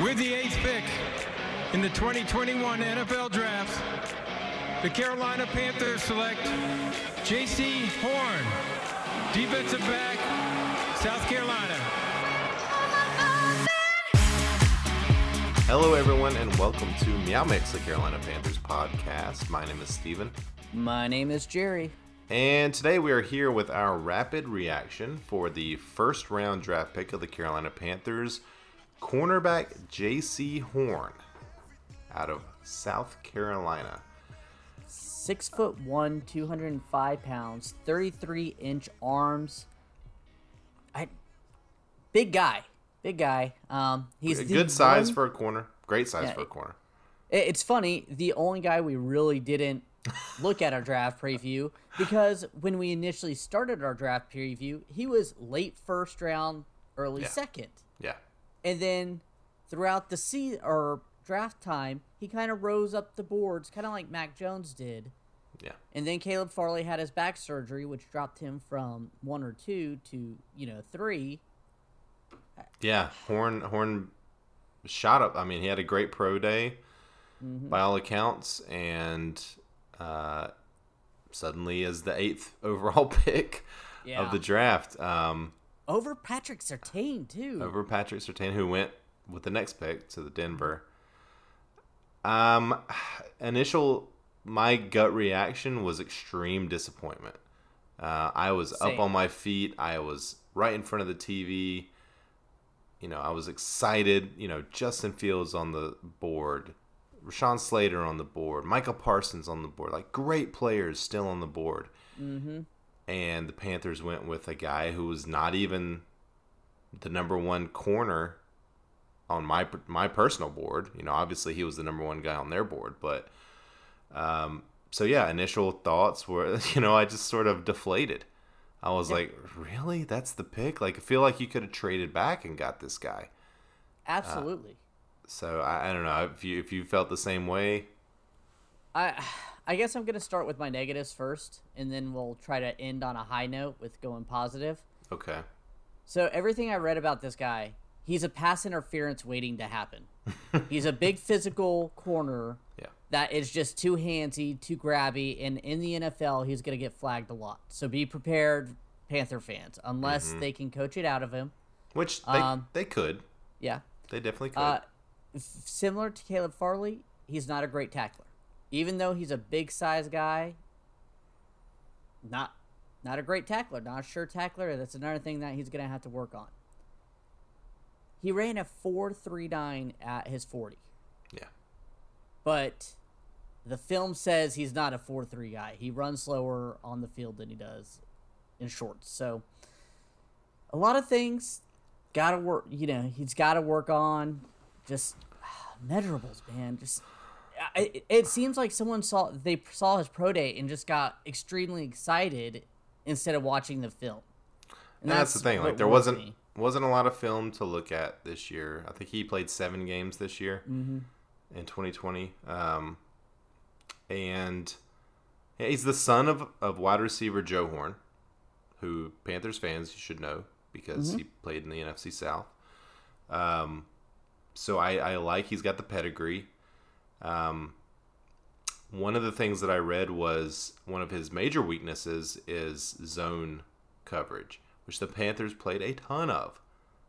With the eighth pick in the 2021 NFL Draft, the Carolina Panthers select Jaycee Horn, defensive back, South Carolina. Hello, everyone, and welcome to Meow Mix, the Carolina Panthers podcast. My name is Steven. My name is Jerry. And today we are here with our rapid reaction for the first round draft pick of the Carolina Panthers, cornerback Jaycee Horn out of South Carolina. Six foot one, 205 pounds, 33 inch arms. I, big guy. Big guy. Um, he's A good size one- for a corner. Great size Yeah, for a corner. It- It's funny. The only guy we really didn't look at our draft preview because when we initially started our draft preview, he was late first round, early Yeah. second, Yeah. And then throughout the sea or draft time, he kind of rose up the boards, kind of like Mac Jones did. Yeah. And then Caleb Farley had his back surgery, which dropped him from one or two to you know three. Yeah. Horn Horn shot up. I mean, he had a great pro day Mm-hmm. by all accounts, and uh, suddenly is the eighth overall pick Yeah. of the draft. Um, Over Patrick Surtain too. over Patrick Surtain, who went with the next pick to the Denver. Um, initial my gut reaction was extreme disappointment. Uh, I was Same. up on my feet. I was right in front of the TV. You know, I was excited. You know, Justin Fields on the board, Rashawn Slater on the board, Michael Parsons on the board. Like great players still on the board. mm-hmm. And the Panthers went with a guy who was not even the number one corner on my my personal board. You know, obviously he was the number one guy on their board, but um, so yeah, initial thoughts were, you know, I just sort of deflated. I was like, really? That's the pick? Like, I feel like you could have traded back and got this guy. Absolutely. So I, I don't know if you if you felt the same way. I I guess I'm gonna start with my negatives first, and then we'll try to end on a high note with going positive. Okay. So everything I read about this guy, he's a pass interference waiting to happen. he's a big physical corner Yeah. that is just too handsy, too grabby, and in the NFL he's gonna get flagged a lot. So be prepared, Panther fans, unless they can coach it out of him. Which they Um, they could. Yeah. They definitely could. Uh, similar to Caleb Farley, he's not a great tackler. Even though he's a big size guy, not not a great tackler, not a sure tackler. That's another thing that he's gonna have to work on. He ran a four three nine at his forty, yeah. but the film says he's not a four three guy. He runs slower on the field than he does in shorts. So a lot of things gotta work you know he's gotta work on just measurables man just it, it seems like someone saw they saw his pro day and just got extremely excited instead of watching the film And that's, the thing. Like there wasn't me. wasn't a lot of film to look at this year. I think he played seven games this year Mm-hmm. in 2020. Um, and he's the son of of wide receiver Joe Horn, who Panthers fans should know because Mm-hmm. he played in the NFC South. Um, so I, I like he's got the pedigree. Um, one of the things that I read was one of his major weaknesses is zone coverage, which the Panthers played a ton of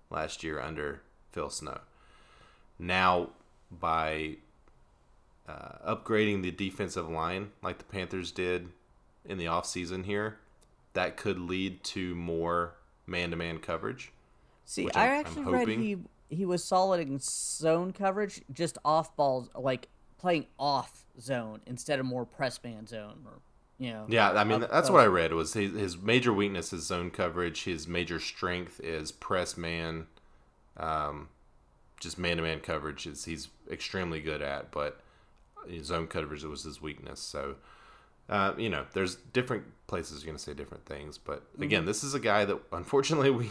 last year under Phil Snow. Now, by uh, upgrading the defensive line like the Panthers did in the offseason here, that could lead to more man to man coverage. see i actually read he he was solid in zone coverage just off balls like playing off zone instead of more press man zone or you know Yeah, I mean up that's close. what I read was his, his major weakness is zone coverage. His major strength is press man, um, just man to man coverage is he's extremely good at. But his zone coverage was his weakness. So, uh, you know, there's different places you're gonna say different things. But again, this is a guy that unfortunately we,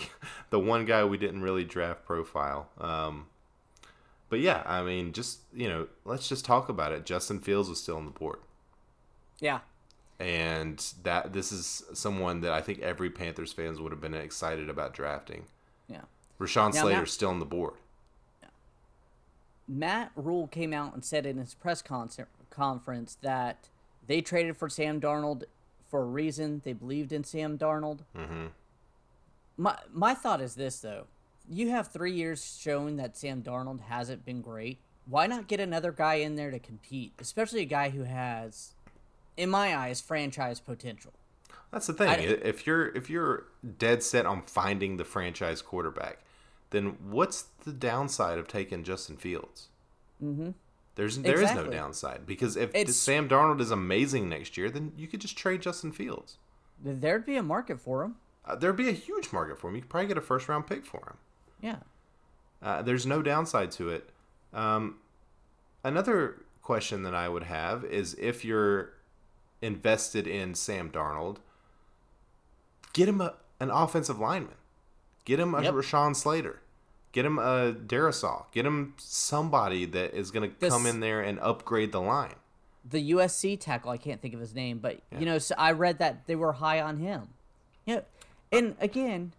the one guy we didn't really draft profile. Um, but yeah, I mean, just you know, let's just talk about it. Justin Fields was still on the board yeah and that this is someone that I think every Panthers fans would have been excited about drafting. yeah Rashawn Now, Slater's Matt- still on the board. Matt Rhule came out and said in his press concert, conference that they traded for Sam Darnold for a reason. They believed in Sam Darnold. Mm-hmm. My my thought is this though: you have three years showing that Sam Darnold hasn't been great. Why not get another guy in there to compete, especially a guy who has, in my eyes, franchise potential? That's the thing. I- if you're if you're dead set on finding the franchise quarterback, then what's the downside of taking Justin Fields? Mm-hmm. There's there is no downside because if It's- Sam Darnold is amazing next year, then you could just trade Justin Fields. There'd be a market for him. Uh, there'd be a huge market for him. You could probably get a first round pick for him. Yeah. Uh, there's no downside to it. Um, another question that I would have is if you're invested in Sam Darnold, get him a, an offensive lineman. Get him a Yep. Rashawn Slater. Get him a Darrisaw. Get him somebody that is going to come in there and upgrade the line. the USC tackle. I can't think of his name, but you know, so I read that they were high on him. Yeah, and again,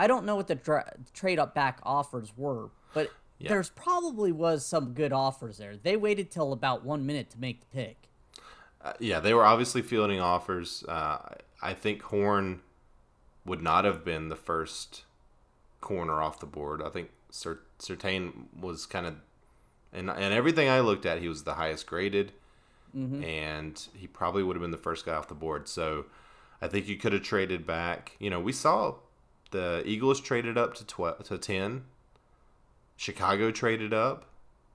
I don't know what the dra- trade up back offers were, but Yeah. there's probably was some good offers there. They waited till about one minute to make the pick. Uh, yeah, they were obviously fielding offers. Uh, I think Horn would not have been the first corner off the board. I think Cer- Surtain was kind of, and and everything I looked at, he was the highest graded, and he probably would have been the first guy off the board. So I think you could have traded back. You know, we saw the Eagles traded up to twelve to ten. Chicago traded up.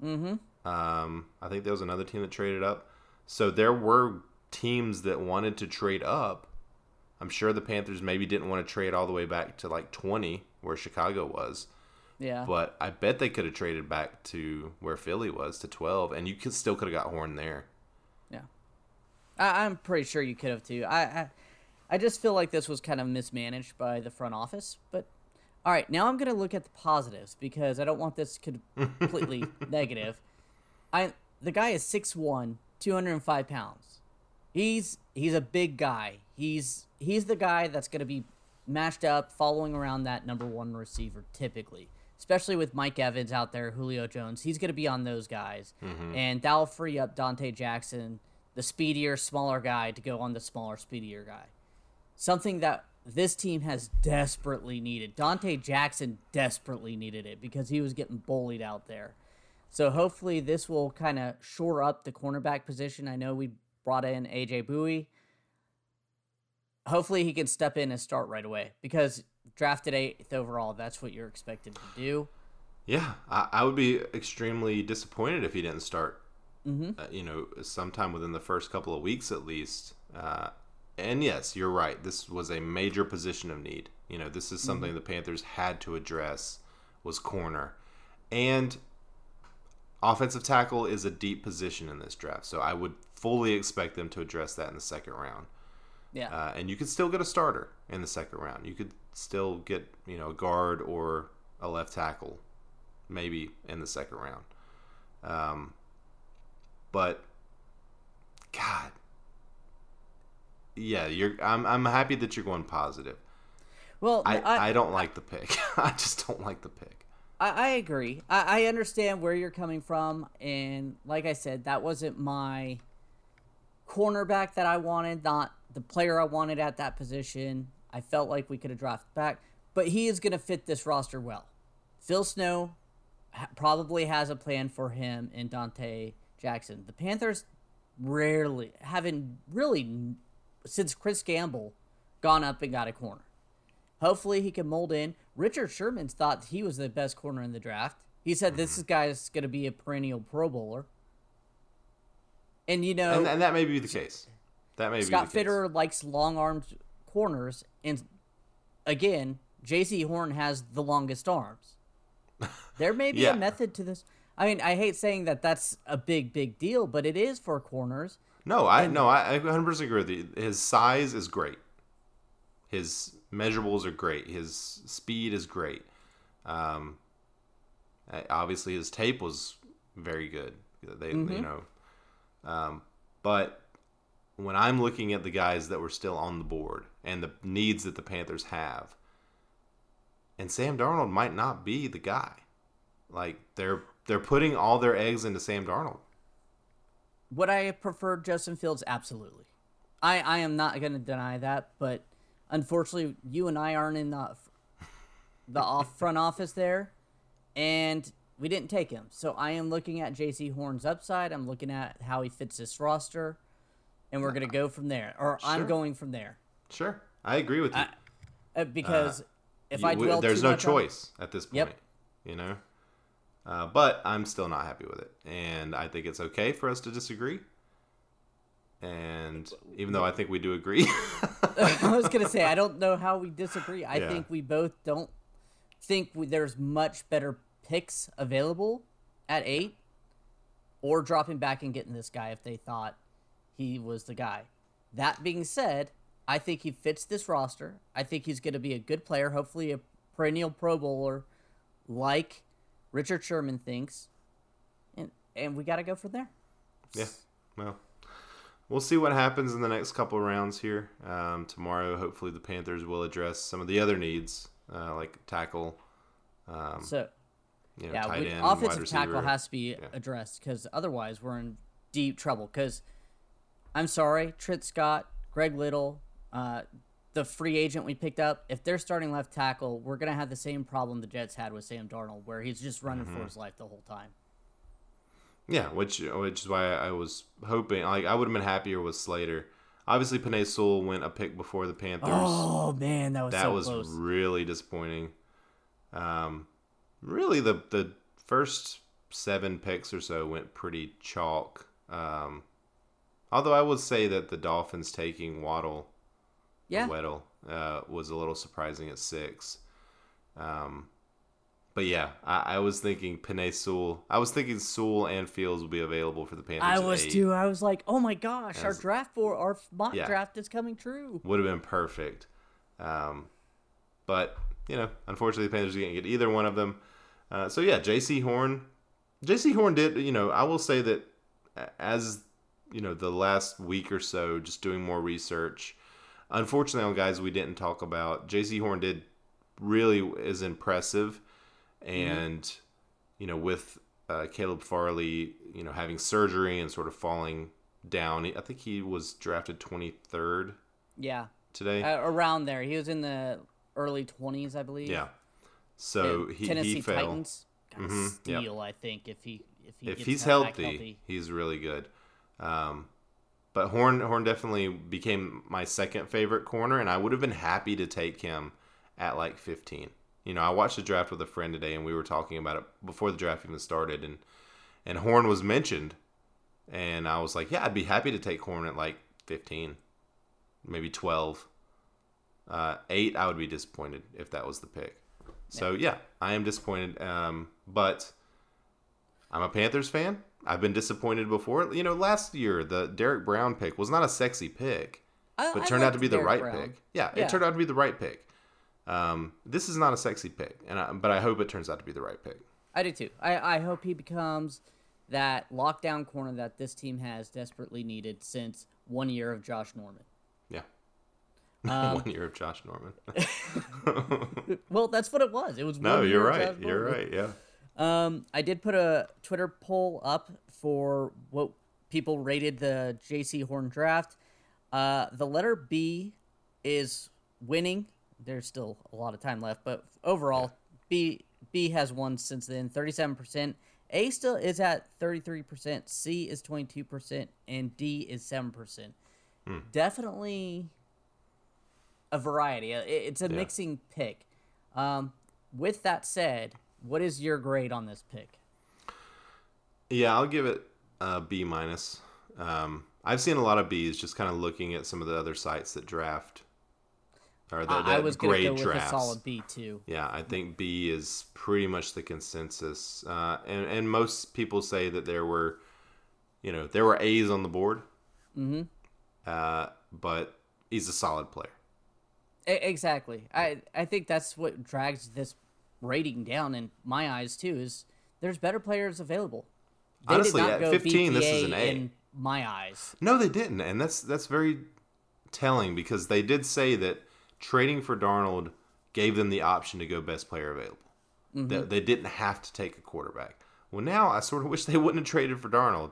Mm-hmm. Um, I think there was another team that traded up. So there were teams that wanted to trade up. I'm sure the Panthers maybe didn't want to trade all the way back to like 20, where Chicago was. Yeah, But I bet they could have traded back to where Philly was to 12, and you could still could have got Horn there. yeah. I- I'm pretty sure you could have too. I, I I just feel like this was kind of mismanaged by the front office. But all right, now I'm gonna look at the positives because I don't want this completely negative. I the guy is 6'1", 205 pounds. He's he's a big guy. He's he's the guy that's gonna be mashed up, following around that number one receiver typically. Especially with Mike Evans out there, Julio Jones, he's going to be on those guys, mm-hmm. and that'll free up Donte Jackson, the speedier, smaller guy, to go on the smaller, speedier guy something that this team has desperately needed. Donte Jackson desperately needed it because he was getting bullied out there. So hopefully this will kind of shore up the cornerback position. I know we brought in AJ Bouye. Hopefully he can step in and start right away because drafted eighth overall, that's what you're expected to do. Yeah, I, I would be extremely disappointed if he didn't start. Mhm. Uh, you know, sometime within the first couple of weeks at least. Uh, and yes, you're right. This was a major position of need. You know, this is something the Panthers had to address was corner, and offensive tackle is a deep position in this draft. So I would fully expect them to address that in the second round. Yeah. Uh, and you could still get a starter in the second round. You could still get you know a guard or a left tackle, maybe in the second round. Um, but God, yeah, you're. I'm I'm happy that you're going positive. well, I I, I, don't like the pick. I just don't like the pick. I, I agree. I, I understand where you're coming from, and like I said, that wasn't my cornerback that I wanted, not the player I wanted at that position. I felt like we could have drafted back, but he is going to fit this roster well. Phil Snow ha- probably has a plan for him and Donte Jackson. The Panthers rarely haven't really since Chris Gamble gone up and got a corner. Hopefully he can mold in. Richard Sherman thought he was the best corner in the draft. He said this mm-hmm. guy's going to be a perennial Pro Bowler. And you know, And, and that may be the case. That may Scott be the case. Likes long armed corners, and again, Jaycee Horn has the longest arms. There may be Yeah. a method to this. I mean, I hate saying that that's a big, big deal, but it is for corners. No, I no, I, I 100% agree with you. His size is great. His measurables are great. His speed is great. Um, uh, obviously his tape was very good. They, you know, um, but when I'm looking at the guys that were still on the board and the needs that the Panthers have, and Sam Darnold might not be the guy. Like they're they're putting all their eggs into Sam Darnold. Would I prefer Justin Fields? Absolutely. I, I am not going to deny that, but unfortunately, you and I aren't in the, the off front office there, and we didn't take him. So I am looking at Jaycee Horn's upside. I'm looking at how he fits this roster, and we're going to go from there. Or I'm going from there. Sure, I agree with you. I- Uh, because if You- I we- dwell there's no much on- choice at this point. Yep. You know, uh, but I'm still not happy with it, and I think it's okay for us to disagree. And even though I think we do agree, I was gonna say I don't know how we disagree. I Yeah. think we both don't think we, there's much better picks available at eight, or dropping back and getting this guy if they thought he was the guy. That being said, I think he fits this roster. I think he's going to be a good player, hopefully a perennial Pro Bowler, like Richard Sherman thinks, and and we got to go from there. yeah. Well, we'll see what happens in the next couple of rounds here. Um, tomorrow, hopefully, the Panthers will address some of the other needs, uh, like tackle, um, So you know, yeah, tight we, end, offensive tackle has to be addressed because otherwise we're in deep trouble. Because I'm sorry, Trent Scott, Greg Little, uh, the free agent we picked up, if they're starting left tackle, we're gonna have the same problem the Jets had with Sam Darnold, where he's just running Mm-hmm. for his life the whole time. Yeah, which which is why I was hoping. Like, I would have been happier with Slater. Obviously, Penei Sewell went a pick before the Panthers. Oh man, that was that so was close. really disappointing. Um, really, the the first seven picks or so went pretty chalk. Um, although I would say that the Dolphins taking Waddle, yeah, Waddle, uh, was a little surprising at six. Um, but yeah, I, I was thinking Penei Sewell. I was thinking Sewell and Fields would be available for the Panthers. I was too. I was like, oh my gosh, our draft for our mock Yeah. draft is coming true. would have been perfect. Um, but you know, unfortunately, the Panthers didn't get either one of them. Uh, so yeah, Jaycee Horn, Jaycee Horn did. You know, I will say that as you know, the last week or so, just doing more research. Unfortunately, on guys we didn't talk about, Jaycee Horn did really is impressive, and you know, with uh, Caleb Farley, you know, having surgery and sort of falling down. I think he was drafted twenty third Yeah, today. uh, around there. He was in the early twenties, I believe. yeah. So he, Tennessee he fell. Titans a Mhm, yep. I think, if he if he If he's healthy, healthy. he's really good. Um, but Horn Horn definitely became my second favorite corner, and I would have been happy to take him at like 15. You know, I watched the draft with a friend today, and we were talking about it before the draft even started, and and Horn was mentioned, and I was like, yeah, I'd be happy to take Horn at like 15, maybe 12. Uh, eight, I would be disappointed if that was the pick. So yeah, I am disappointed. Um, but I'm a Panthers fan. I've been disappointed before. You know, last year the Derrick Brown pick was not a sexy pick, I- but I turned out to be the right Brown. pick. Yeah, Yeah. it turned out to be the right pick. Um, this is not a sexy pick, and I, but I hope it turns out to be the right pick. I do too. I, I hope he becomes that lockdown corner that this team has desperately needed since one year of Josh Norman. Yeah. Um, One year of Josh Norman. Well, that's what it was. It was no, you're of right. You're right. Yeah. Um, I did put a Twitter poll up for what people rated the Jaycee Horn draft. Uh, the letter B is winning. There's still a lot of time left, but overall, B B has won since then. Thirty-seven percent. A still is at thirty-three percent. C is twenty-two percent, and D is seven percent. Definitely a variety. Uh, It's a Yeah. mixing pick. Um, with that said, what is your grade on this pick? Yeah, I'll give it a B minus. Um, I've seen a lot of Bs just kind of looking at some of the other sites that draft or that, I, I was to grade go with drafts. a solid B too. Yeah, I think B is pretty much the consensus, uh, and and most people say that there were, you know, there were A's on the board. Mm-hmm. Uh, but he's a solid player. Exactly. I I think that's what drags this rating down in my eyes too. Is there's better players available. They Honestly, at go 15, this is an A. in my eyes. No, they didn't, and that's that's very telling because they did say that trading for Darnold gave them the option to go best player available. Mm-hmm. They, they didn't have to take a quarterback. Well, now I sort of wish they wouldn't have traded for Darnold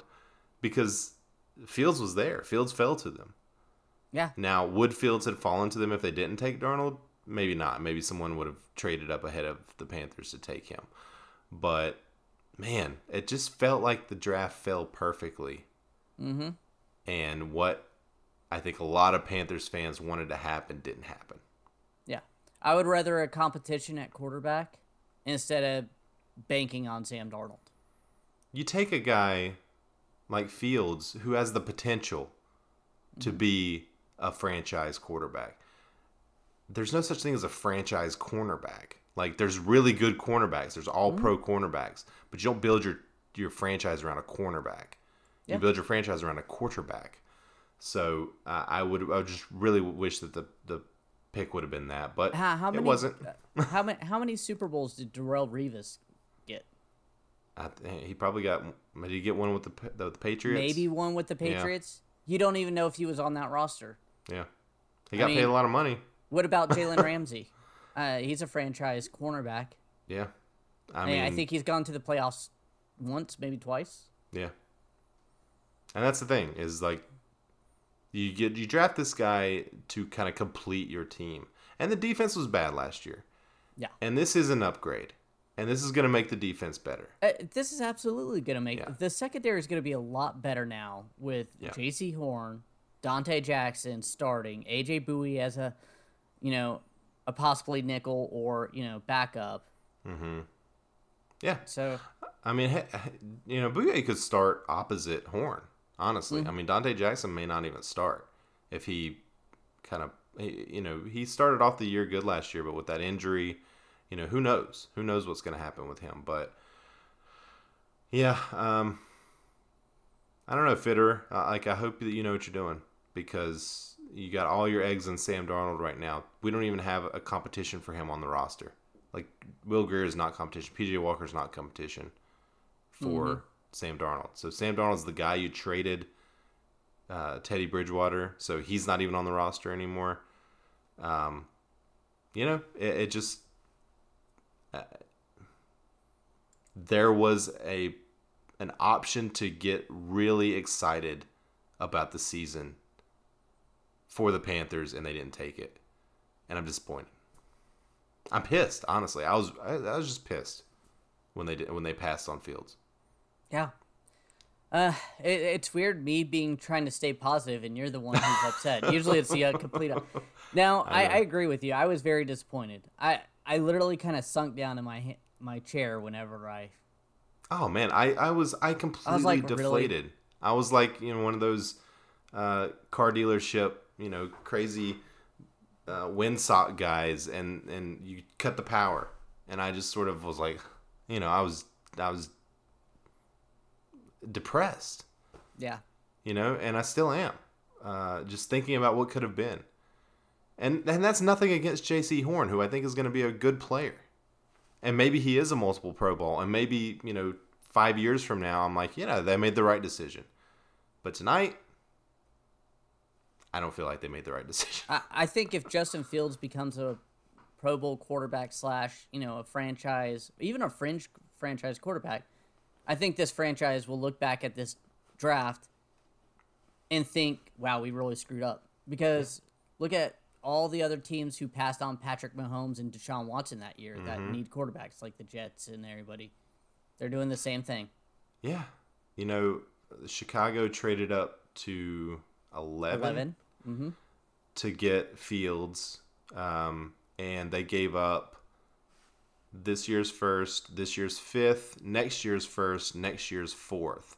because Fields was there. Fields fell to them. Yeah. Now, would Fields have fallen to them if they didn't take Darnold? Maybe not. Maybe someone would have traded up ahead of the Panthers to take him. But man, it just felt like the draft fell perfectly. Mm-hmm. And what I think a lot of Panthers fans wanted to happen didn't happen. Yeah. I would rather a competition at quarterback instead of banking on Sam Darnold. You take a guy like Fields who has the potential to be a franchise quarterback. There's no such thing as a franchise cornerback. Like there's really good cornerbacks. There's all pro cornerbacks, but you don't build your your franchise around a cornerback. Yeah. You build your franchise around a quarterback. So uh, I would I would just really wish that the the pick would have been that, but How, how it many? wasn't. how many? How many Super Bowls did Darrelle Revis get? I th- he probably got. Did he get one with the the, the Patriots? Maybe one with the Patriots. You don't even know if he was on that roster. Yeah. He got mean- paid a lot of money. What about Jalen Ramsey? Uh, he's a franchise cornerback. Yeah. I mean, I think he's gone to the playoffs once, maybe twice. Yeah. And that's the thing is like you get you draft this guy to kind of complete your team. And the defense was bad last year. Yeah. And this is an upgrade. And this is going to make the defense better. Uh, this is absolutely going to make Yeah. the secondary is going to be a lot better now with Yeah. Jaycee Horn, Donte Jackson starting, AJ Bouye as a, you know, a possibly nickel or you know backup. Mm-hmm. Yeah. So I mean, you know, Bouye could start opposite Horn. Honestly, I mean, Donte Jackson may not even start if he kind of, you know, he started off the year good last year, but with that injury, you know, who knows? Who knows what's going to happen with him? But yeah, um, I don't know, Fitter. Like, I hope that you know what you're doing because you got all your eggs in Sam Darnold right now. We don't even have a competition for him on the roster. Like, Will Grier is not competition. PJ Walker is not competition for Sam Darnold. So Sam Darnold's the guy you traded uh, Teddy Bridgewater, so he's not even on the roster anymore. Um, you know, it, it just uh, there was a an option to get really excited about the season for the Panthers, and they didn't take it, and I'm disappointed. I'm pissed, honestly. I was I, I was just pissed when they did when they passed on Fields. yeah. Uh, it, it's weird me being trying to stay positive and you're the one who's upset. Usually it's the uh, complete. Now I, I, agree with you. I was very disappointed. I I literally kind of sunk down in my my chair whenever I Oh man, I I was I completely like, really? deflated. I was like you know one of those uh, car dealership you know crazy uh, windsock guys, and and you cut the power, and I just sort of was like, you know, I was I was depressed, yeah you know, and I still am. Uh, just thinking about what could have been, and and that's nothing against Jaycee Horn, who I think is going to be a good player, and maybe he is a multiple Pro Bowl, and maybe you know five years from now, I'm like, you know, they made the right decision, but tonight. I don't feel like they made the right decision. I, I think if Justin Fields becomes a Pro Bowl quarterback slash, you know, a franchise, even a fringe franchise quarterback, I think this franchise will look back at this draft and think, wow, we really screwed up. Because look at all the other teams who passed on Patrick Mahomes and Deshaun Watson that year that mm-hmm. need quarterbacks, like the Jets and everybody. They're doing the same thing. Yeah. You know, Chicago traded up to 11, 11. Mm-hmm. to get Fields, um, and they gave up this year's first, this year's fifth, next year's first, next year's fourth.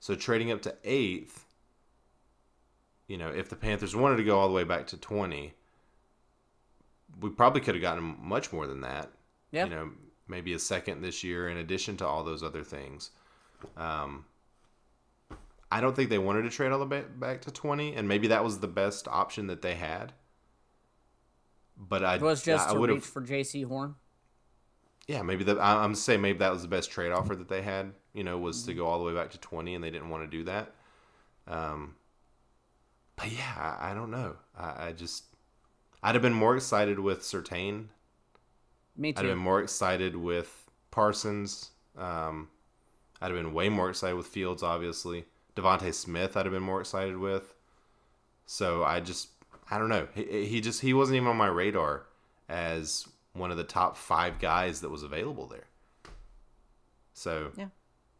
So trading up to eighth, you know, if the Panthers wanted to go all the way back to 20, we probably could have gotten much more than that. Yeah. You know, maybe a second this year in addition to all those other things. Um, I don't think they wanted to trade all the way back to 20, and maybe that was the best option that they had. But I It was just I to would reach for Jaycee Horn. yeah, maybe that. I- I'm saying maybe that was the best trade offer that they had. You know, was to go all the way back to 20, and they didn't want to do that. Um, but yeah, I, I don't know. I, I just, I'd have been more excited with Surtain. Me too. I'd have been more excited with Parsons. Um, I'd have been way more excited with Fields, obviously. DeVonta Smith, I'd have been more excited with. So I just, I don't know. He, he just, he wasn't even on my radar as one of the top five guys that was available there. So, Yeah.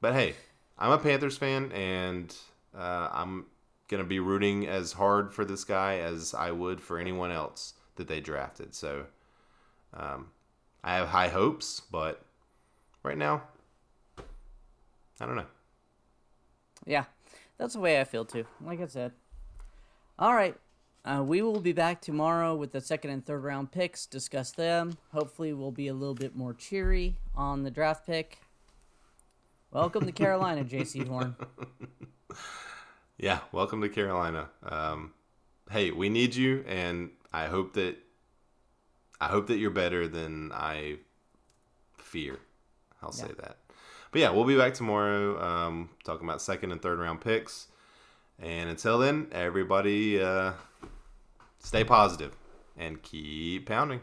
But hey, I'm a Panthers fan, and uh, I'm gonna be rooting as hard for this guy as I would for anyone else that they drafted. So, um, I have high hopes, but right now, I don't know. Yeah, that's the way I feel too. Like I said. All right. Uh, we will be back tomorrow with the second and third round picks, discuss them. Hopefully, we'll be a little bit more cheery on the draft pick. Welcome to Carolina, Jaycee Horn. Yeah, welcome to Carolina. Um, hey, we need you, and I hope that I hope that you're better than I fear. I'll say that. But yeah, we'll be back tomorrow um, talking about second and third round picks. And until then, everybody uh, stay positive and keep pounding.